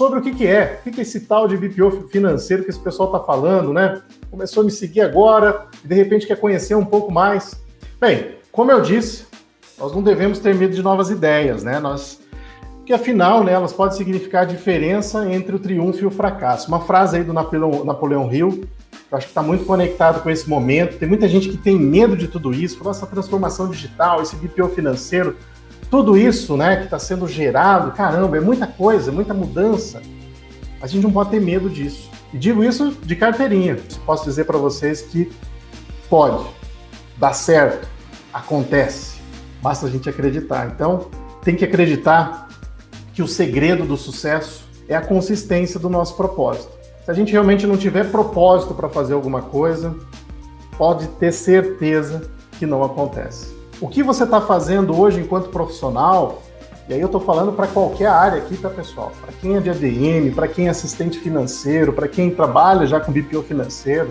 sobre o que, que é, o que, que é esse tal de BPO financeiro que esse pessoal está falando, né? Começou a me seguir agora e de repente quer conhecer um pouco mais. Bem, como eu disse, nós não devemos ter medo de novas ideias, né? Nós, que afinal, né, elas podem significar a diferença entre o triunfo e o fracasso. Uma frase aí do Napoleão, Napoleão Hill, eu acho que está muito conectado com esse momento. Tem muita gente que tem medo de tudo isso, nossa transformação digital, esse BPO financeiro tudo isso, né, que está sendo gerado, caramba, é muita coisa, muita mudança. A gente não pode ter medo disso. E digo isso de carteirinha. Posso dizer para vocês que pode, dá certo, acontece. Basta a gente acreditar. Então, tem que acreditar que o segredo do sucesso é a consistência do nosso propósito. Se a gente realmente não tiver propósito para fazer alguma coisa, pode ter certeza que não acontece. O que você está fazendo hoje enquanto profissional, e aí eu estou falando para qualquer área aqui, tá, pessoal? Para quem é de ADM, para quem é assistente financeiro, para quem trabalha já com BPO financeiro,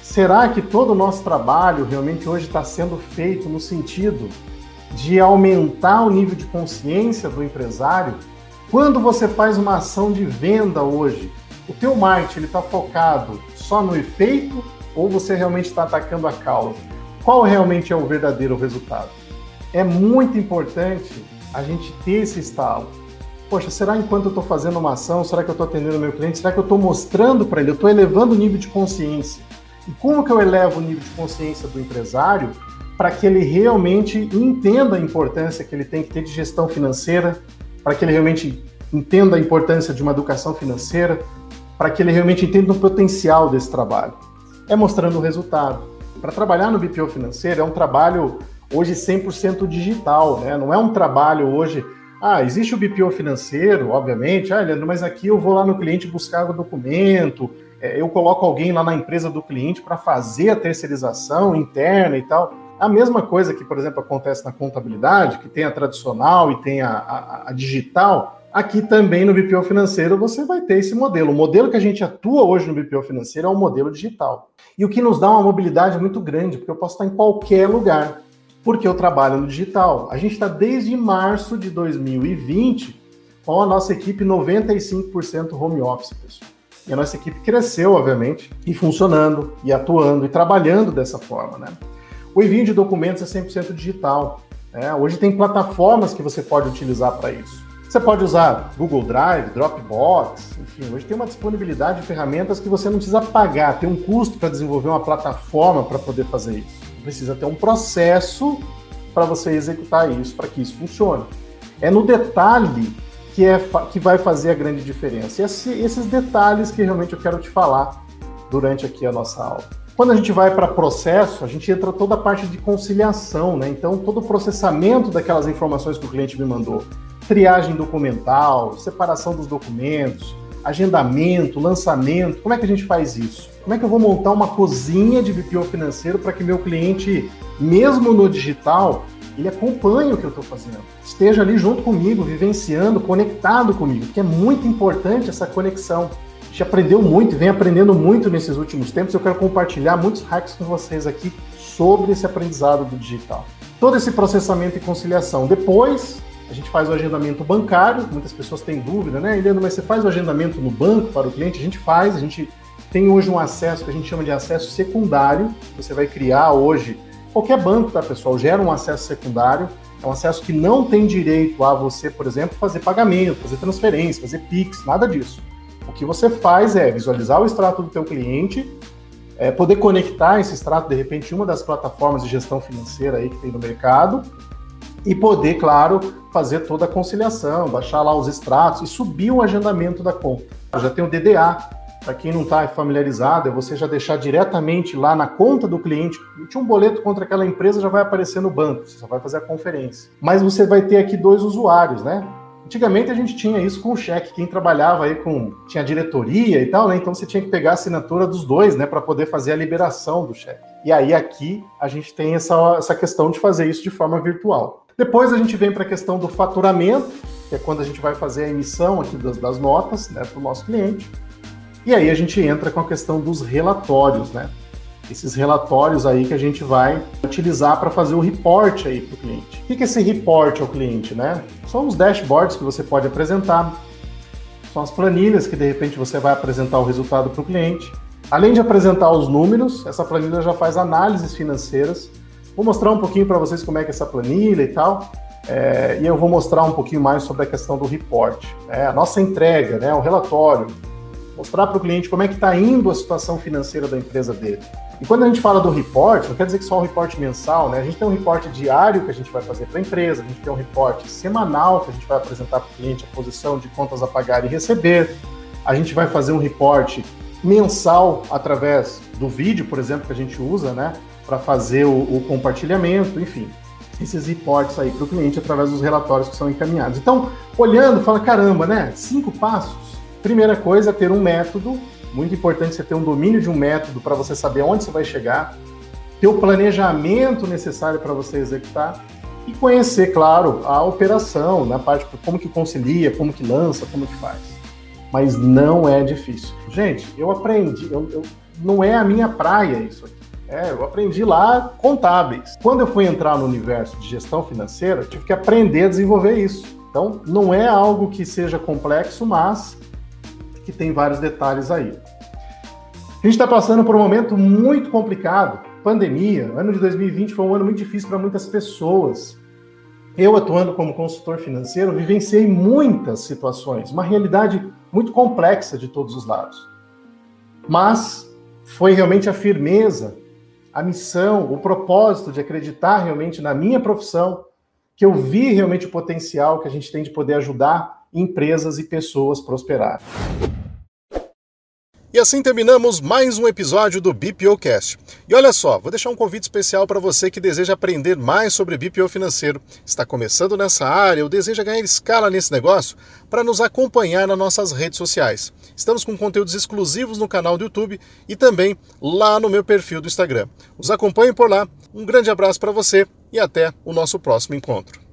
será que todo o nosso trabalho realmente hoje está sendo feito no sentido de aumentar o nível de consciência do empresário? Quando você faz uma ação de venda hoje, o teu marketing está focado só no efeito ou você realmente está atacando a causa? Qual realmente é o verdadeiro resultado. É muito importante a gente ter esse estalo. Poxa, será enquanto eu estou fazendo uma ação, será que eu estou atendendo meu cliente? Será que eu estou mostrando para ele? Eu estou elevando o nível de consciência. E como que eu elevo o nível de consciência do empresário para que ele realmente entenda a importância que ele tem que ter de gestão financeira, para que ele realmente entenda a importância de uma educação financeira, para que ele realmente entenda o potencial desse trabalho? É mostrando o resultado. Para trabalhar no BPO financeiro é um trabalho hoje 100% digital, né? Não é um trabalho hoje. Ah, existe o BPO financeiro, obviamente. Ah, Leandro, mas aqui eu vou lá no cliente buscar o documento, é, eu coloco alguém lá na empresa do cliente para fazer a terceirização interna e tal. A mesma coisa que, por exemplo, acontece na contabilidade, que tem a tradicional e tem a, a, a digital, Aqui também no BPO financeiro você vai ter esse modelo. O modelo que a gente atua hoje no BPO financeiro é um modelo digital. E o que nos dá uma mobilidade muito grande, porque eu posso estar em qualquer lugar, porque eu trabalho no digital. A gente está desde março de 2020 com a nossa equipe 95% home office, pessoal. E a nossa equipe cresceu, obviamente, e funcionando, e atuando, e trabalhando dessa forma, né? O envio de documentos é 100% digital. Né? Hoje tem plataformas que você pode utilizar para isso. Você pode usar Google Drive, Dropbox, enfim, hoje tem uma disponibilidade de ferramentas que você não precisa pagar, tem um custo para desenvolver uma plataforma para poder fazer isso. Precisa ter um processo para você executar isso, para que isso funcione. É no detalhe que, é, que vai fazer a grande diferença. E esses detalhes que realmente eu quero te falar durante aqui a nossa aula. Quando a gente vai para processo, a gente entra toda a parte de conciliação, né? Então, todo o processamento daquelas informações que o cliente me mandou triagem documental, separação dos documentos, agendamento, lançamento. Como é que a gente faz isso? Como é que eu vou montar uma cozinha de BPO financeiro para que meu cliente, mesmo no digital, ele acompanhe o que eu estou fazendo, esteja ali junto comigo, vivenciando, conectado comigo, que é muito importante essa conexão. A gente aprendeu muito, vem aprendendo muito nesses últimos tempos. Eu quero compartilhar muitos hacks com vocês aqui sobre esse aprendizado do digital. Todo esse processamento e conciliação. Depois, a gente faz o agendamento bancário, muitas pessoas têm dúvida, né? Helena, mas você faz o agendamento no banco para o cliente? A gente faz, a gente tem hoje um acesso que a gente chama de acesso secundário, você vai criar hoje, qualquer banco, tá, pessoal, gera um acesso secundário, é um acesso que não tem direito a você, por exemplo, fazer pagamento, fazer transferência, fazer PIX, nada disso. O que você faz é visualizar o extrato do teu cliente, é, poder conectar esse extrato, de repente, uma das plataformas de gestão financeira aí que tem no mercado, e poder, claro, fazer toda a conciliação, baixar lá os extratos e subir o agendamento da conta. Já tem o DDA, para quem não está familiarizado, é você já deixar diretamente lá na conta do cliente, tinha um boleto contra aquela empresa, já vai aparecer no banco, você só vai fazer a conferência. Mas você vai ter aqui dois usuários, né? Antigamente a gente tinha isso com o cheque, quem trabalhava aí com tinha diretoria e tal, né? Então você tinha que pegar a assinatura dos dois, né, para poder fazer a liberação do cheque. E aí aqui a gente tem essa, essa questão de fazer isso de forma virtual. Depois a gente vem para a questão do faturamento, que é quando a gente vai fazer a emissão aqui das, das notas né, para o nosso cliente. E aí a gente entra com a questão dos relatórios, né? Esses relatórios aí que a gente vai utilizar para fazer o report aí para o cliente. O que é esse report ao cliente, né? São os dashboards que você pode apresentar, são as planilhas que de repente você vai apresentar o resultado para o cliente. Além de apresentar os números, essa planilha já faz análises financeiras. Vou mostrar um pouquinho para vocês como é que é essa planilha e tal. É, e eu vou mostrar um pouquinho mais sobre a questão do report, né? a nossa entrega, né? o relatório, mostrar para o cliente como é que está indo a situação financeira da empresa dele. E quando a gente fala do report, não quer dizer que só um report mensal, né? A gente tem um report diário que a gente vai fazer para a empresa, a gente tem um report semanal que a gente vai apresentar para o cliente a posição de contas a pagar e receber. A gente vai fazer um report mensal através do vídeo, por exemplo, que a gente usa, né? Para fazer o, o compartilhamento, enfim esses reportes aí para o cliente através dos relatórios que são encaminhados. Então, olhando, fala, caramba, né? Cinco passos. Primeira coisa é ter um método, muito importante você ter um domínio de um método para você saber onde você vai chegar, ter o planejamento necessário para você executar e conhecer, claro, a operação, na parte como que concilia, como que lança, como que faz. Mas não é difícil. Gente, eu aprendi, eu, eu, não é a minha praia isso aqui. É, eu aprendi lá contábeis. Quando eu fui entrar no universo de gestão financeira, tive que aprender a desenvolver isso. Então, não é algo que seja complexo, mas que tem vários detalhes aí. A gente está passando por um momento muito complicado. Pandemia, ano de 2020 foi um ano muito difícil para muitas pessoas. Eu, atuando como consultor financeiro, vivenciei muitas situações, uma realidade muito complexa de todos os lados. Mas foi realmente a firmeza a missão, o propósito de acreditar realmente na minha profissão, que eu vi realmente o potencial que a gente tem de poder ajudar empresas e pessoas a prosperar. E assim terminamos mais um episódio do BPOcast. E olha só, vou deixar um convite especial para você que deseja aprender mais sobre BPO financeiro, está começando nessa área ou deseja ganhar escala nesse negócio, para nos acompanhar nas nossas redes sociais. Estamos com conteúdos exclusivos no canal do YouTube e também lá no meu perfil do Instagram. Os acompanhem por lá. Um grande abraço para você e até o nosso próximo encontro.